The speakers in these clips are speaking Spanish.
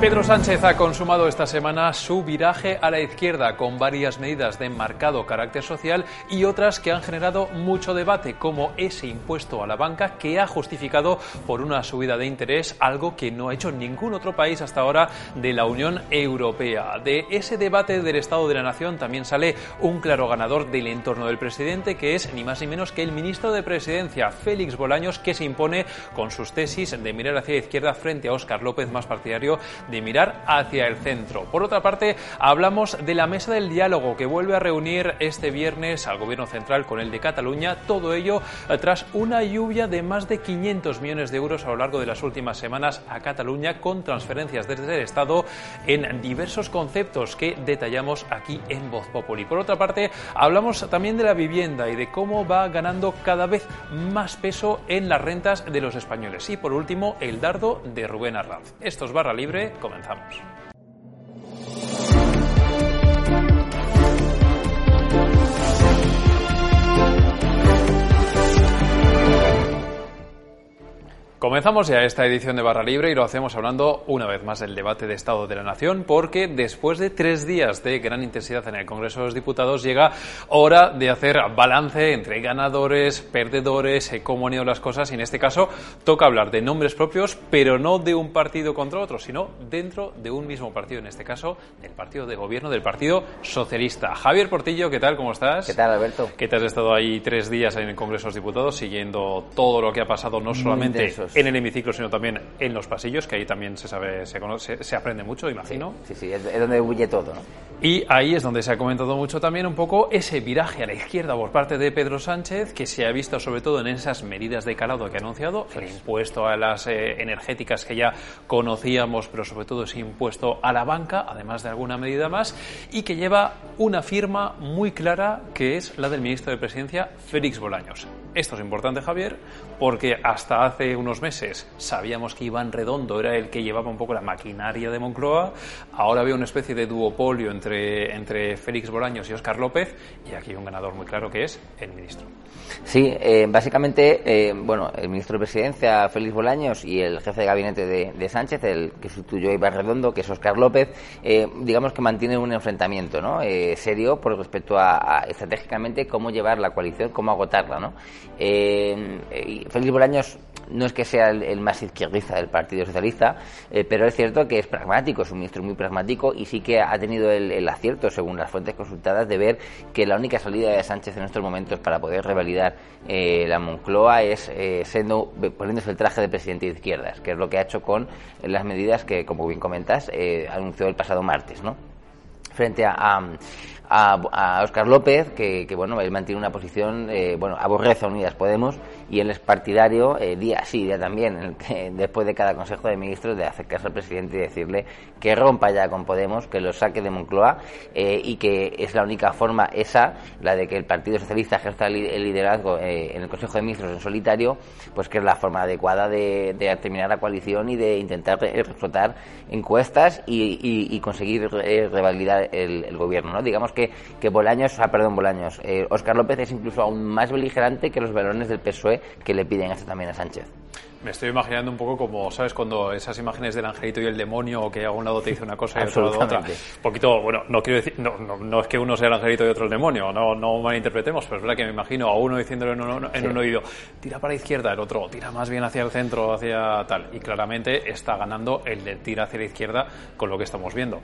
Pedro Sánchez ha consumado esta semana su viraje a la izquierda con varias medidas de marcado carácter social y otras que han generado mucho debate, como ese impuesto a la banca que ha justificado por una subida de interés, algo que no ha hecho ningún otro país hasta ahora de la Unión Europea. De ese debate del Estado de la Nación también sale un claro ganador del entorno del presidente, que es ni más ni menos que el ministro de Presidencia, Félix Bolaños, que se impone con sus tesis de mirar hacia la izquierda frente a Óscar López, más partidario de mirar hacia el centro. Por otra parte, hablamos de la mesa del diálogo que vuelve a reunir este viernes al Gobierno Central con el de Cataluña, todo ello eh, tras una lluvia de más de 500 millones de euros a lo largo de las últimas semanas a Cataluña con transferencias desde el Estado en diversos conceptos que detallamos aquí en Voz Populi. Por otra parte, hablamos también de la vivienda y de cómo va ganando cada vez más peso en las rentas de los españoles. Y por último, el dardo de Rubén Arranz. Esto es Barra Libre, comenzamos. Comenzamos ya esta edición de Barra Libre y lo hacemos hablando una vez más del debate de Estado de la Nación, porque después de tres días de gran intensidad en el Congreso de los Diputados llega hora de hacer balance entre ganadores, perdedores, eh, cómo han ido las cosas y en este caso toca hablar de nombres propios, pero no de un partido contra otro, sino dentro de un mismo partido, en este caso del partido de gobierno del Partido Socialista. Javier Portillo, ¿qué tal? ¿Cómo estás? ¿Qué tal, Alberto? ¿Qué te has estado ahí tres días en el Congreso de los Diputados siguiendo todo lo que ha pasado, no solamente en el hemiciclo, sino también en los pasillos, que ahí también se sabe, se, conoce, se aprende mucho, imagino. Sí, sí, es, donde huye todo. ¿no? Y ahí es donde se ha comentado mucho también un poco ese viraje a la izquierda por parte de Pedro Sánchez, que se ha visto sobre todo en esas medidas de calado que ha anunciado, el impuesto a las eh, energéticas que ya conocíamos, pero sobre todo ese impuesto a la banca, además de alguna medida más, y que lleva una firma muy clara que es la del ministro de Presidencia, Félix Bolaños. Esto es importante, Javier, porque hasta hace unos meses sabíamos que Iván Redondo era el que llevaba un poco la maquinaria de Moncloa, ahora veo una especie de duopolio entre, entre Félix Bolaños y Óscar López, y aquí hay un ganador muy claro que es el ministro. Sí, eh, básicamente, eh, bueno, el ministro de Presidencia, Félix Bolaños, y el jefe de gabinete de, Sánchez, el que sustituyó a Iván Redondo, que es Óscar López, eh, digamos que mantienen un enfrentamiento ¿no? serio por respecto a, estratégicamente cómo llevar la coalición, cómo agotarla. ¿no? Félix Bolaños no es que sea el, más izquierdista del Partido Socialista, eh, pero es cierto que es pragmático, es un ministro muy pragmático y sí que ha tenido el, acierto, según las fuentes consultadas, de ver que la única salida de Sánchez en estos momentos para poder revalidar eh, la Moncloa es eh, siendo, poniéndose el traje de presidente de izquierdas, que es lo que ha hecho con las medidas que, como bien comentas, anunció el pasado martes, ¿no? Frente a, a, Oscar López, que, bueno, él mantiene una posición, eh, bueno, aborrece a Unidas Podemos y él es partidario, eh, día sí, día también, después de cada Consejo de Ministros, de acercarse al presidente y decirle que rompa ya con Podemos, que lo saque de Moncloa eh, y que es la única forma esa, la de que el Partido Socialista ejerza el liderazgo en el Consejo de Ministros en solitario, pues que es la forma adecuada de, terminar la coalición y de intentar reflotar encuestas y, conseguir revalidar el, el gobierno, ¿no? Digamos que que, Bolaños, ah, perdón, Bolaños, eh, Oscar López es incluso aún más beligerante que los balones del PSOE que le piden esto también a Sánchez. Me estoy imaginando un poco como, ¿sabes? Cuando esas imágenes del angelito y el demonio, o que a un lado te dice una cosa y a otro lado otra. Un poquito, bueno, no quiero decir, no, no, es que uno sea el angelito y otro el demonio, no, no malinterpretemos, pero es verdad que me imagino a uno diciéndole en un, en un oído, tira para la izquierda, el otro, tira más bien hacia el centro, hacia tal. Y claramente está ganando el de tira hacia la izquierda con lo que estamos viendo.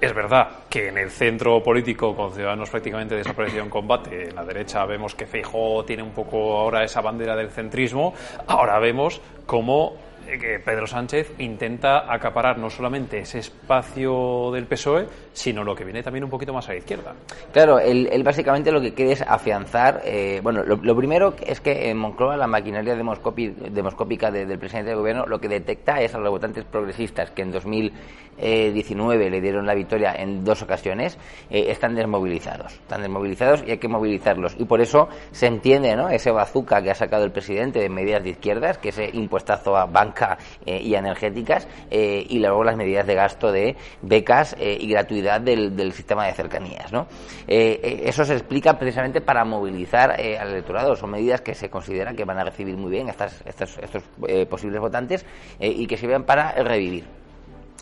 Es verdad que en el centro político, con Ciudadanos prácticamente desaparecido en combate, en la derecha vemos que Feijóo tiene un poco ahora esa bandera del centrismo, ahora vemos cómo eh, Pedro Sánchez intenta acaparar no solamente ese espacio del PSOE, sino lo que viene también un poquito más a la izquierda. Claro, él, básicamente lo que quiere es afianzar, eh, bueno, lo, primero es que en Moncloa la maquinaria demoscópica del presidente del gobierno lo que detecta es a los votantes progresistas que en 2019 le dieron la victoria en dos ocasiones, eh, están desmovilizados, están desmovilizados y hay que movilizarlos. Y por eso se entiende, ¿no? Ese bazooka que ha sacado el presidente de medidas de izquierdas, que ese impuestazo a banca eh, y energéticas, y luego las medidas de gasto de becas y gratuidad del, del sistema de cercanías, ¿no? Eh, eh, eso se explica precisamente para movilizar eh, al electorado. Son medidas que se considera que van a recibir muy bien estas, estos, estos posibles votantes y que sirven para revivir.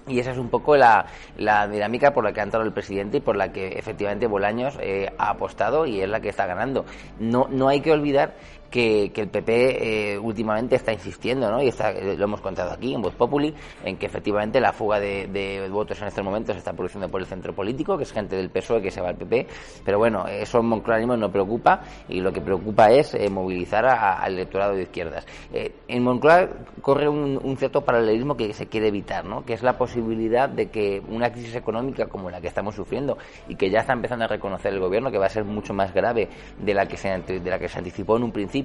Y esa es un poco la, la, dinámica por la que ha entrado el presidente y por la que efectivamente Bolaños ha apostado y es la que está ganando. No, no hay que olvidar que, el PP eh, últimamente está insistiendo, ¿no? y está, eh, lo hemos contado aquí en Voz Populi, en que efectivamente la fuga de, votos en estos momentos se está produciendo por el centro político, que es gente del PSOE que se va al PP, pero bueno, eso en Moncloa no preocupa y lo que preocupa es eh, movilizar al electorado de izquierdas. en Moncloa corre un, cierto paralelismo que se quiere evitar, ¿no? que es la posibilidad de que una crisis económica como la que estamos sufriendo y que ya está empezando a reconocer el gobierno, que va a ser mucho más grave de la que se, de la que se anticipó en un principio,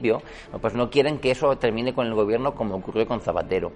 pues no quieren que eso termine con el gobierno como ocurrió con Zapatero.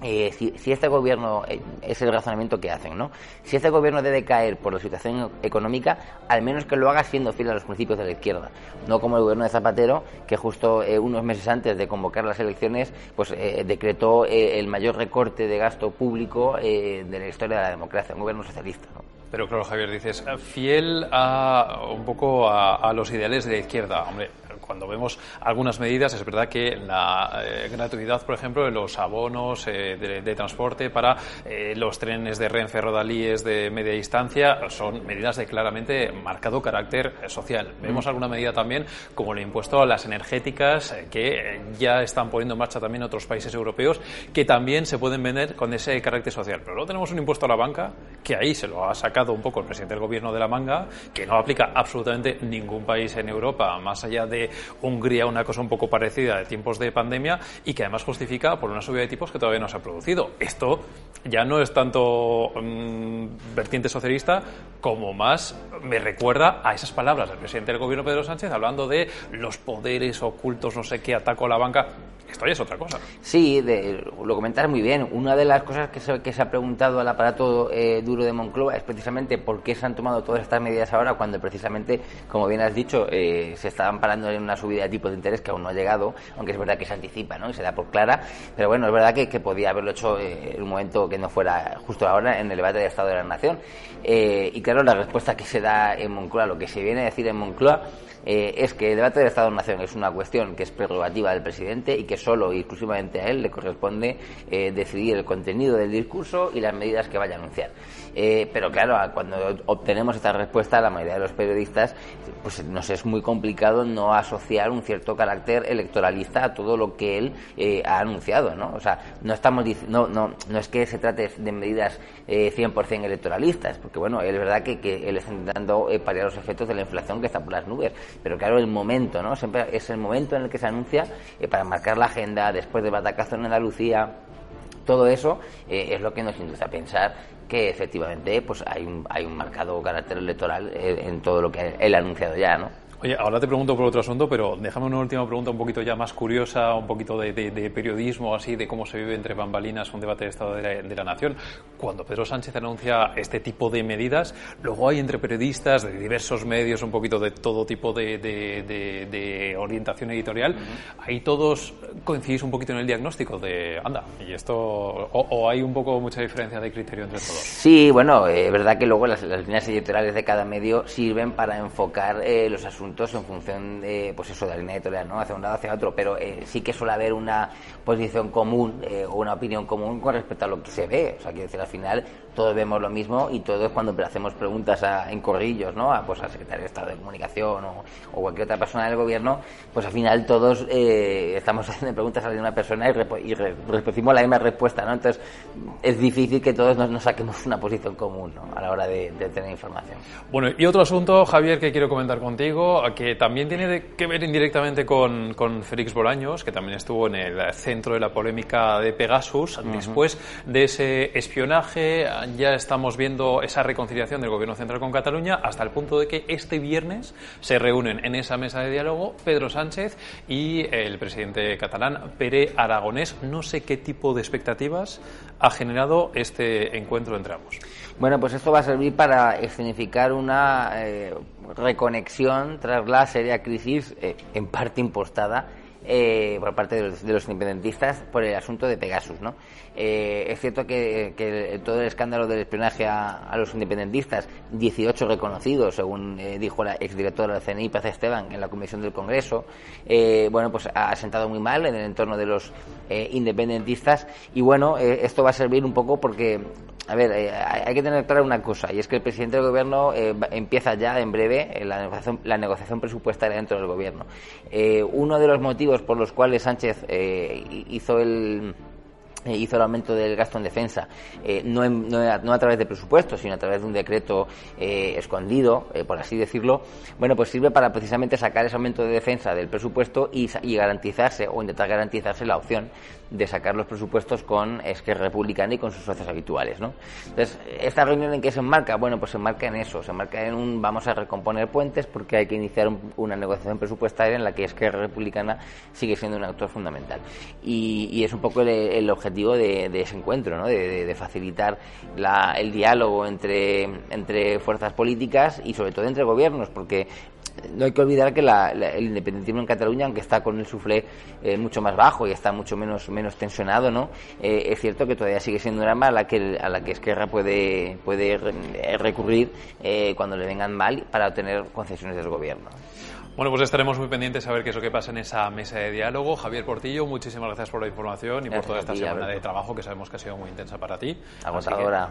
Eh, si, este gobierno eh, es el razonamiento que hacen, ¿no? Si este gobierno debe caer por la situación económica, al menos que lo haga siendo fiel a los principios de la izquierda, no como el gobierno de Zapatero, que justo eh, unos meses antes de convocar las elecciones, pues decretó el mayor recorte de gasto público de la historia de la democracia, un gobierno socialista, Pero claro, Javier, dices, fiel a un poco a, a los ideales de la izquierda. Hombre, cuando vemos algunas medidas, es verdad que la eh, gratuidad, por ejemplo, de los abonos eh, de, transporte para eh, los trenes de Renfe Rodalíes de media distancia son medidas de claramente marcado carácter social. Vemos mm. alguna medida también como el impuesto a las energéticas que ya están poniendo en marcha también otros países europeos que también se pueden vender con ese carácter social. Pero luego tenemos un impuesto a la banca que ahí se lo ha sacado un poco el presidente del gobierno de la manga, que no aplica absolutamente ningún país en Europa, más allá de Hungría una cosa un poco parecida de tiempos de pandemia y que además justifica por una subida de tipos que todavía no se ha producido. Esto ya no es tanto mm, vertiente socialista como más me recuerda a esas palabras del presidente del gobierno Pedro Sánchez hablando de los poderes ocultos, no sé qué, ataco a la banca. Esto ya es otra cosa. Sí, lo comentas muy bien. Una de las cosas que se, que se ha preguntado al aparato eh, duro de Moncloa es precisamente por qué se han tomado todas estas medidas ahora cuando precisamente, como bien has dicho, eh, se estaban parando en una subida de tipos de interés que aún no ha llegado, aunque es verdad que se anticipa ¿no? y se da por clara. Pero bueno, es verdad que, podía haberlo hecho eh, en un momento que no fuera justo ahora en el debate del Estado de la Nación. Y claro, la respuesta que se da en Moncloa, lo que se viene a decir en Moncloa, eh, es que el debate del Estado-Nación es una cuestión que es prerrogativa del presidente y que solo y exclusivamente a él le corresponde eh, decidir el contenido del discurso y las medidas que vaya a anunciar. Eh, pero claro, cuando obtenemos esta respuesta, la mayoría de los periodistas, pues nos es muy complicado no asociar un cierto carácter electoralista a todo lo que él ha anunciado, ¿no? O sea, no estamos no, no, no es que se trate de medidas 100% electoralistas, porque bueno, es verdad que, que él está intentando paliar los efectos de la inflación que está por las nubes, pero claro, el momento, ¿no? Siempre es el momento en el que se anuncia eh, para marcar la agenda, después de Batacazo en Andalucía, todo eso eh, es lo que nos induce a pensar que efectivamente pues hay un, hay un marcado carácter electoral eh, en todo lo que él ha anunciado ya, ¿no? Oye, ahora te pregunto por otro asunto, pero déjame una última pregunta un poquito ya más curiosa, un poquito de, periodismo, así, de cómo se vive entre bambalinas un debate de Estado de la, Nación. Cuando Pedro Sánchez anuncia este tipo de medidas, luego hay entre periodistas de diversos medios, un poquito de todo tipo de, orientación editorial, ahí todos coincidís un poquito en el diagnóstico de, anda, y esto, o, hay un poco mucha diferencia de criterio entre todos. Sí, bueno, es eh, verdad que luego las, líneas editoriales de cada medio sirven para enfocar eh, los asuntos en función de, pues eso, de la línea editorial, ¿no? Hacia un lado, hacia otro, pero eh, sí que suele haber una posición común eh, o una opinión común con respecto a lo que se ve. O sea, quiero decir, al final todos vemos lo mismo y todos cuando hacemos preguntas en corrillos, ¿no? A, pues al secretario de Estado de Comunicación o, cualquier otra persona del gobierno, pues al final todos eh, estamos haciendo preguntas a la misma persona y, recibimos la misma respuesta, ¿no? Entonces es difícil que todos nos, saquemos una posición común ¿no? a la hora de, tener información. Bueno, y otro asunto, Javier, que quiero comentar contigo, que también tiene que ver indirectamente con, con Félix Bolaños, que también estuvo en el centro de la polémica de Pegasus, después de ese espionaje ya estamos viendo esa reconciliación del Gobierno central con Cataluña hasta el punto de que este viernes se reúnen en esa mesa de diálogo Pedro Sánchez y el presidente catalán Pere Aragonés. No sé qué tipo de expectativas ha generado este encuentro entre ambos. Bueno, pues esto va a servir para escenificar una eh, reconexión tras la seria crisis, eh, en parte impostada, eh, por parte de los, independentistas por el asunto de Pegasus. ¿no? Eh, es cierto que, todo el escándalo del espionaje a, los independentistas, 18 reconocidos, según eh, dijo la exdirectora del CNI, Paz Esteban, en la Comisión del Congreso, bueno, pues ha sentado muy mal en el entorno de los independentistas y bueno, esto va a servir un poco porque a ver, eh, hay que tener clara una cosa, y es que el presidente del gobierno eh, empieza ya en breve eh, la, negociación, la negociación presupuestaria dentro del gobierno. uno de los motivos por los cuales Sánchez hizo el hizo el aumento del gasto en defensa, eh, no, no, a través de presupuestos, sino a través de un decreto escondido, por así decirlo, bueno, pues sirve para precisamente sacar ese aumento de defensa del presupuesto y, garantizarse o intentar garantizarse la opción de sacar los presupuestos con Esquerra Republicana y con sus socios habituales, ¿no? Entonces, ¿esta reunión en qué se enmarca? Bueno, pues se enmarca en eso, se enmarca en un vamos a recomponer puentes porque hay que iniciar una negociación presupuestaria en la que Esquerra Republicana sigue siendo un actor fundamental. Y, es un poco el objetivo de, ese encuentro, ¿no? de, facilitar el diálogo entre, entre fuerzas políticas y sobre todo entre gobiernos, porque no hay que olvidar que el independentismo en Cataluña, aunque está con el suflé eh, mucho más bajo y está mucho menos menos tensionado, ¿no? Eh, es cierto que todavía sigue siendo un arma a la que a la que Esquerra puede puede recurrir eh, cuando le vengan mal para obtener concesiones del gobierno. Bueno, pues estaremos muy pendientes a ver qué es lo que pasa en esa mesa de diálogo. Javier Portillo, muchísimas gracias por la información y por toda esta semana de trabajo que sabemos que ha sido muy intensa para ti. Agotadora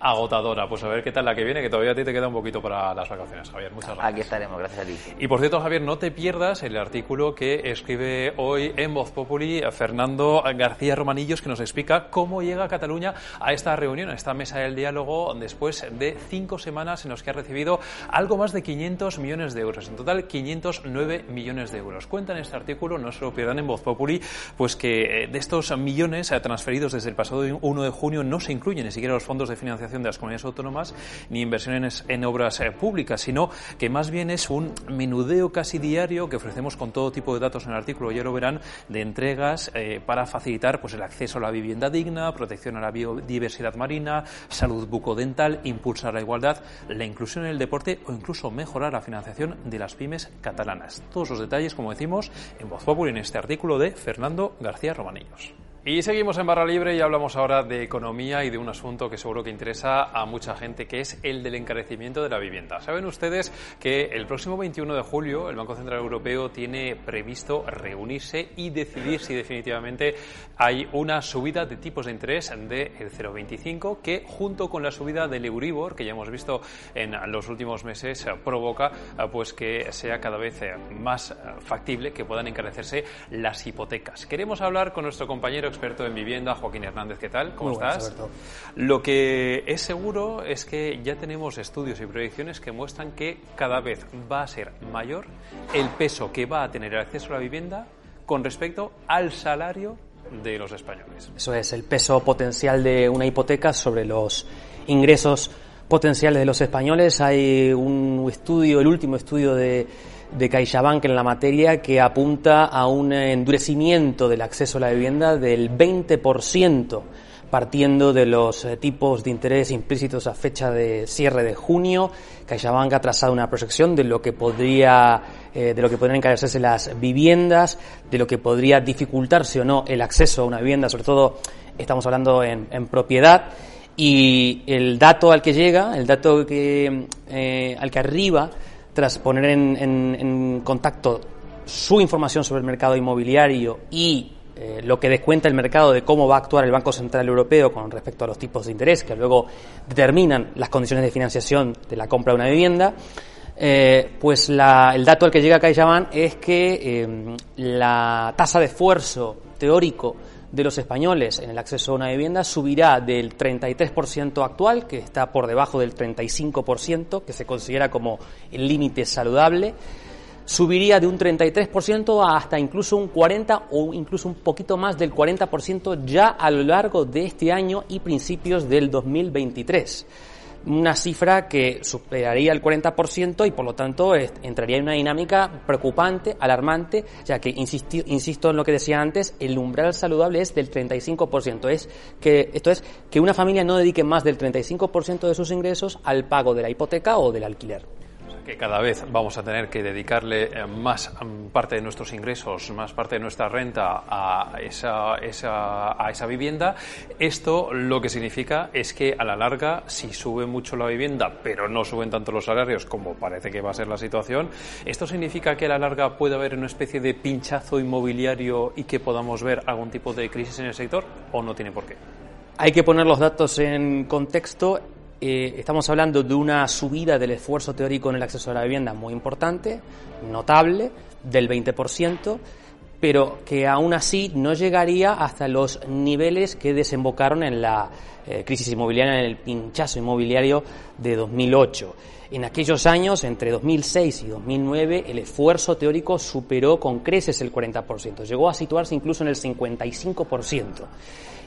agotadora. Pues a ver qué tal la que viene, que todavía a ti te queda un poquito para las vacaciones, Javier. Muchas gracias. Aquí estaremos, gracias a ti. Y por cierto, Javier, no te pierdas el artículo que escribe hoy en Voz Populi Fernando García Romanillos, que nos explica cómo llega Cataluña a esta reunión, a esta mesa del diálogo, después de cinco semanas en las que ha recibido algo más de 500 millones de euros. En total, 509 millones de euros. Cuenta en este artículo, no se lo pierdan en Voz Populi, pues que eh, de estos millones transferidos desde el pasado 1 de junio no se incluyen ni siquiera los fondos de financiación de las comunidades autónomas ni inversiones en obras eh, públicas, sino que más bien es un menudeo casi diario que ofrecemos con todo tipo de datos en el artículo, ya lo verán, de entregas eh, para facilitar pues, el acceso a la vivienda digna, protección a la biodiversidad marina, salud bucodental, impulsar la igualdad, la inclusión en el deporte o incluso mejorar la financiación de las pymes catalanas. Todos los detalles, como decimos, en Voz Populi en este artículo de Fernando García Romanillos. Y seguimos en Barra Libre y hablamos ahora de economía y de un asunto que seguro que interesa a mucha gente, que es el del encarecimiento de la vivienda. Saben ustedes que el próximo 21 de julio el Banco Central Europeo tiene previsto reunirse y decidir si definitivamente hay una subida de tipos de interés del 0,25 que junto con la subida del Euribor, que ya hemos visto en los últimos meses, provoca pues que sea cada vez más factible que puedan encarecerse las hipotecas. Queremos hablar con nuestro compañero experto en vivienda, Joaquín Hernández. ¿Qué tal? ¿Cómo estás? Lo que es seguro es que ya tenemos estudios y proyecciones que muestran que cada vez va a ser mayor el peso que va a tener el acceso a la vivienda con respecto al salario de los españoles. Eso es, el peso potencial de una hipoteca sobre los ingresos potenciales de los españoles. Hay un estudio, el último estudio de de CaixaBank en la materia que apunta a un endurecimiento del acceso a la vivienda del 20% partiendo de los eh, tipos de interés implícitos a fecha de cierre de junio. CaixaBank ha trazado una proyección de lo que podría eh, de lo que podrían encarecerse las viviendas, de lo que podría dificultarse o no el acceso a una vivienda, sobre todo estamos hablando en, propiedad. Y el dato al que llega, el dato que, eh, al que arriba, tras poner en, contacto su información sobre el mercado inmobiliario y eh, lo que descuenta el mercado de cómo va a actuar el Banco Central Europeo con respecto a los tipos de interés que luego determinan las condiciones de financiación de la compra de una vivienda, eh, pues el dato al que llega CaixaBank es que em, la tasa de esfuerzo teórico de los españoles en el acceso a una vivienda subirá del 33% actual, que está por debajo del 35%, que se considera como el límite saludable, subiría de un 33% hasta incluso un 40% o incluso un poquito más del 40% ya a lo largo de este año y principios del 2023 una cifra que superaría el 40% y por lo tanto entraría en una dinámica preocupante, alarmante, ya que insisto en lo que decía antes, el umbral saludable es del 35%. Es que, esto es que una familia no dedique más del 35% de sus ingresos al pago de la hipoteca o del alquiler que cada vez vamos a tener que dedicarle eh, más mm, parte de nuestros ingresos, más parte de nuestra renta a esa, esa, a esa vivienda. Esto lo que significa es que a la larga, si sube mucho la vivienda, pero no suben tanto los salarios como parece que va a ser la situación, esto significa que a la larga puede haber una especie de pinchazo inmobiliario y que podamos ver algún tipo de crisis en el sector o no tiene por qué. Hay que poner los datos en contexto. Eh, estamos hablando de una subida del esfuerzo teórico en el acceso a la vivienda muy importante, notable, del 20%, pero que aún así no llegaría hasta los niveles que desembocaron en la eh, crisis inmobiliaria, en el pinchazo inmobiliario de 2008. En aquellos años, entre 2006 y 2009, el esfuerzo teórico superó con creces el 40%, llegó a situarse incluso en el 55%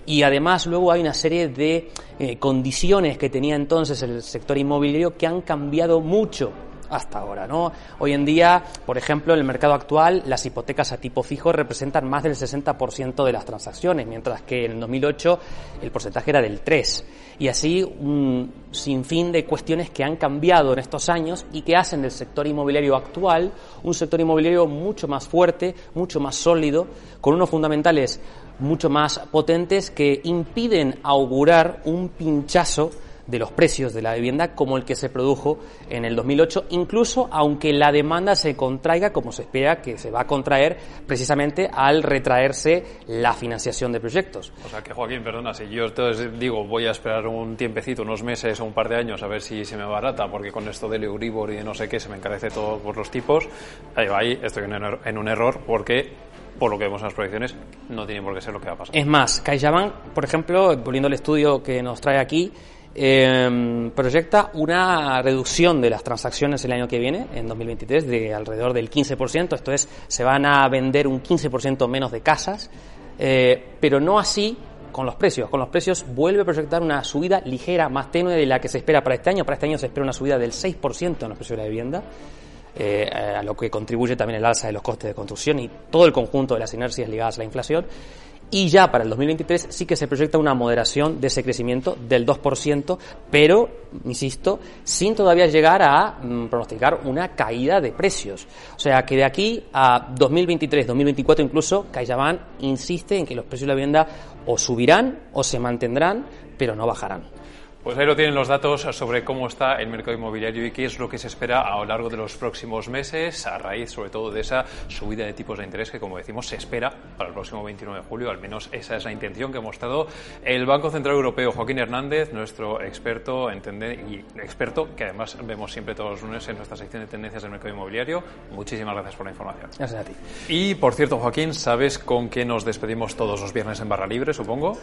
y además luego hay una serie de eh, condiciones que tenía entonces el sector inmobiliario que han cambiado mucho hasta ahora, ¿no? Hoy en día, por ejemplo, en el mercado actual, las hipotecas a tipo fijo representan más del 60% de las transacciones, mientras que en el 2008 el porcentaje era del 3. Y así un sinfín de cuestiones que han cambiado en estos años y que hacen del sector inmobiliario actual un sector inmobiliario mucho más fuerte, mucho más sólido, con unos fundamentales mucho más potentes que impiden augurar un pinchazo de los precios de la vivienda como el que se produjo en el 2008, incluso aunque la demanda se contraiga como se espera que se va a contraer precisamente al retraerse la financiación de proyectos. O sea que Joaquín, perdona, si yo entonces digo voy a esperar un tiempecito, unos meses o un par de años a ver si se me barata, porque con esto del Euribor y de no sé qué se me encarece todo por los tipos, ahí, ahí estoy en un error porque por lo que vemos en las proyecciones, no tiene por qué ser lo que va a pasar. Es más, CaixaBank, por ejemplo, volviendo al estudio que nos trae aquí, em, proyecta una reducción de las transacciones el año que viene, en 2023, de alrededor del 15%. Esto es, se van a vender un 15% menos de casas, eh, pero no así con los precios. Con los precios vuelve a proyectar una subida ligera, más tenue de la que se espera para este año. Para este año se espera una subida del 6% en los precios de la vivienda. Eh, a lo que contribuye también el alza de los costes de construcción y todo el conjunto de las inercias ligadas a la inflación. Y ya para el 2023 sí que se proyecta una moderación de ese crecimiento del 2%, pero, insisto, sin todavía llegar a mm, pronosticar una caída de precios. O sea que de aquí a 2023, 2024 incluso, CaixaBank insiste en que los precios de la vivienda o subirán o se mantendrán, pero no bajarán. Pues ahí lo tienen los datos sobre cómo está el mercado inmobiliario y qué es lo que se espera a lo largo de los próximos meses, a raíz sobre todo de esa subida de tipos de interés que, como decimos, se espera para el próximo 29 de julio. Al menos esa es la intención que ha mostrado el Banco Central Europeo. Joaquín Hernández, nuestro experto entender y experto, que además vemos siempre todos los lunes en nuestra sección de tendencias del mercado inmobiliario. Muchísimas gracias por la información. Gracias a ti. Y, por cierto, Joaquín, ¿sabes con qué nos despedimos todos los viernes en Barra Libre, supongo?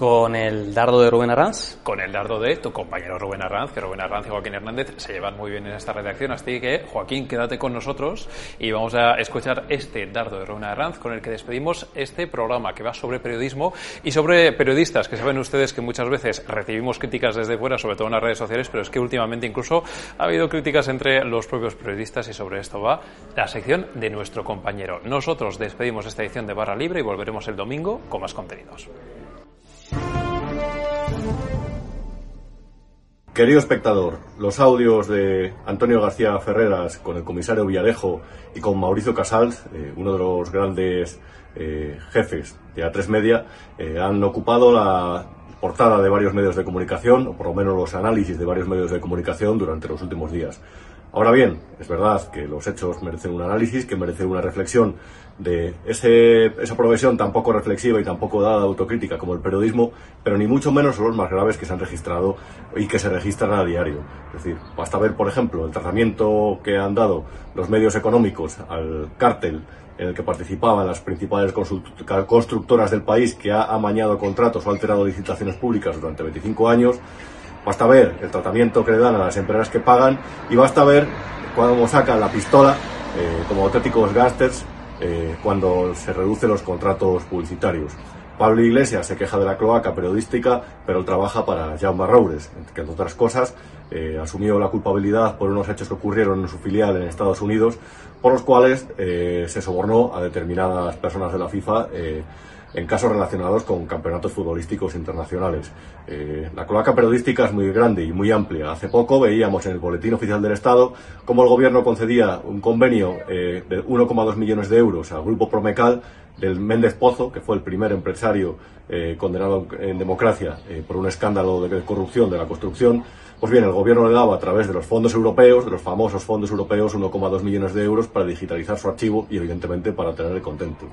Con el dardo de Rubén Arranz. Con el dardo de tu compañero Rubén Arranz, que Rubén Arranz y Joaquín Hernández se llevan muy bien en esta redacción. Así que, Joaquín, quédate con nosotros y vamos a escuchar este dardo de Rubén Arranz con el que despedimos este programa que va sobre periodismo y sobre periodistas, que saben ustedes que muchas veces recibimos críticas desde fuera, sobre todo en las redes sociales, pero es que últimamente incluso ha habido críticas entre los propios periodistas y sobre esto va la sección de nuestro compañero. Nosotros despedimos esta edición de Barra Libre y volveremos el domingo con más contenidos. Querido espectador, los audios de Antonio García Ferreras con el comisario Villarejo y con Mauricio Casals, eh, uno de los grandes eh, jefes de A3 Media, eh, han ocupado la portada de varios medios de comunicación, o por lo menos los análisis de varios medios de comunicación durante los últimos días. Ahora bien, es verdad que los hechos merecen un análisis, que merecen una reflexión de esa profesión tan poco reflexiva y tan poco dada de autocrítica como el periodismo, pero ni mucho menos son los más graves que se han registrado y que se registran a diario. Es decir, basta ver, por ejemplo, el tratamiento que han dado los medios económicos al cártel en el que participaban las principales constructoras del país que ha amañado contratos o alterado licitaciones públicas durante 25 años, Basta ver el tratamiento que le dan a las empresas que pagan y basta ver cuando sacan la pistola eh, como auténticos gángsters eh, cuando se reducen los contratos publicitarios. Pablo Iglesias se queja de la cloaca periodística, pero él trabaja para Jaume Roures, que entre otras cosas eh, asumió la culpabilidad por unos hechos que ocurrieron en su filial en Estados Unidos, por los cuales se sobornó a determinadas personas de la FIFA en casos relacionados con campeonatos futbolísticos internacionales. Eh, la cloaca periodística es muy grande y muy amplia. Hace poco veíamos en el Boletín Oficial del Estado cómo el gobierno concedía un convenio eh, de 1,2 millones de euros al grupo Promecal del Méndez Pozo, que fue el primer empresario eh, condenado en democracia por un escándalo de corrupción de la construcción. Pues bien, el gobierno le daba a través de los fondos europeos, de los famosos fondos europeos, 1,2 millones de euros para digitalizar su archivo y evidentemente para tenerle contento.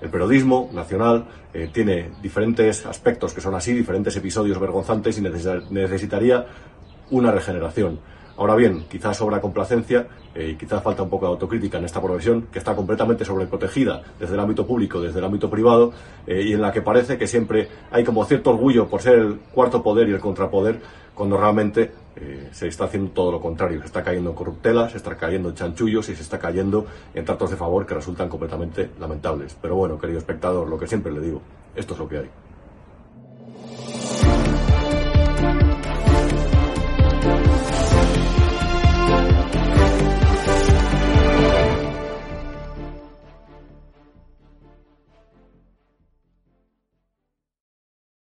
El periodismo nacional eh, tiene diferentes aspectos que son así, diferentes episodios vergonzantes y necesitaría una regeneración. Ahora bien, quizás sobra complacencia eh, y quizás falta un poco de autocrítica en esta profesión que está completamente sobreprotegida desde el ámbito público, desde el ámbito privado eh, y en la que parece que siempre hay como cierto orgullo por ser el cuarto poder y el contrapoder cuando realmente eh, se está haciendo todo lo contrario. Se está cayendo en corruptelas, se está cayendo en chanchullos y se está cayendo en tratos de favor que resultan completamente lamentables. Pero bueno, querido espectador, lo que siempre le digo, esto es lo que hay.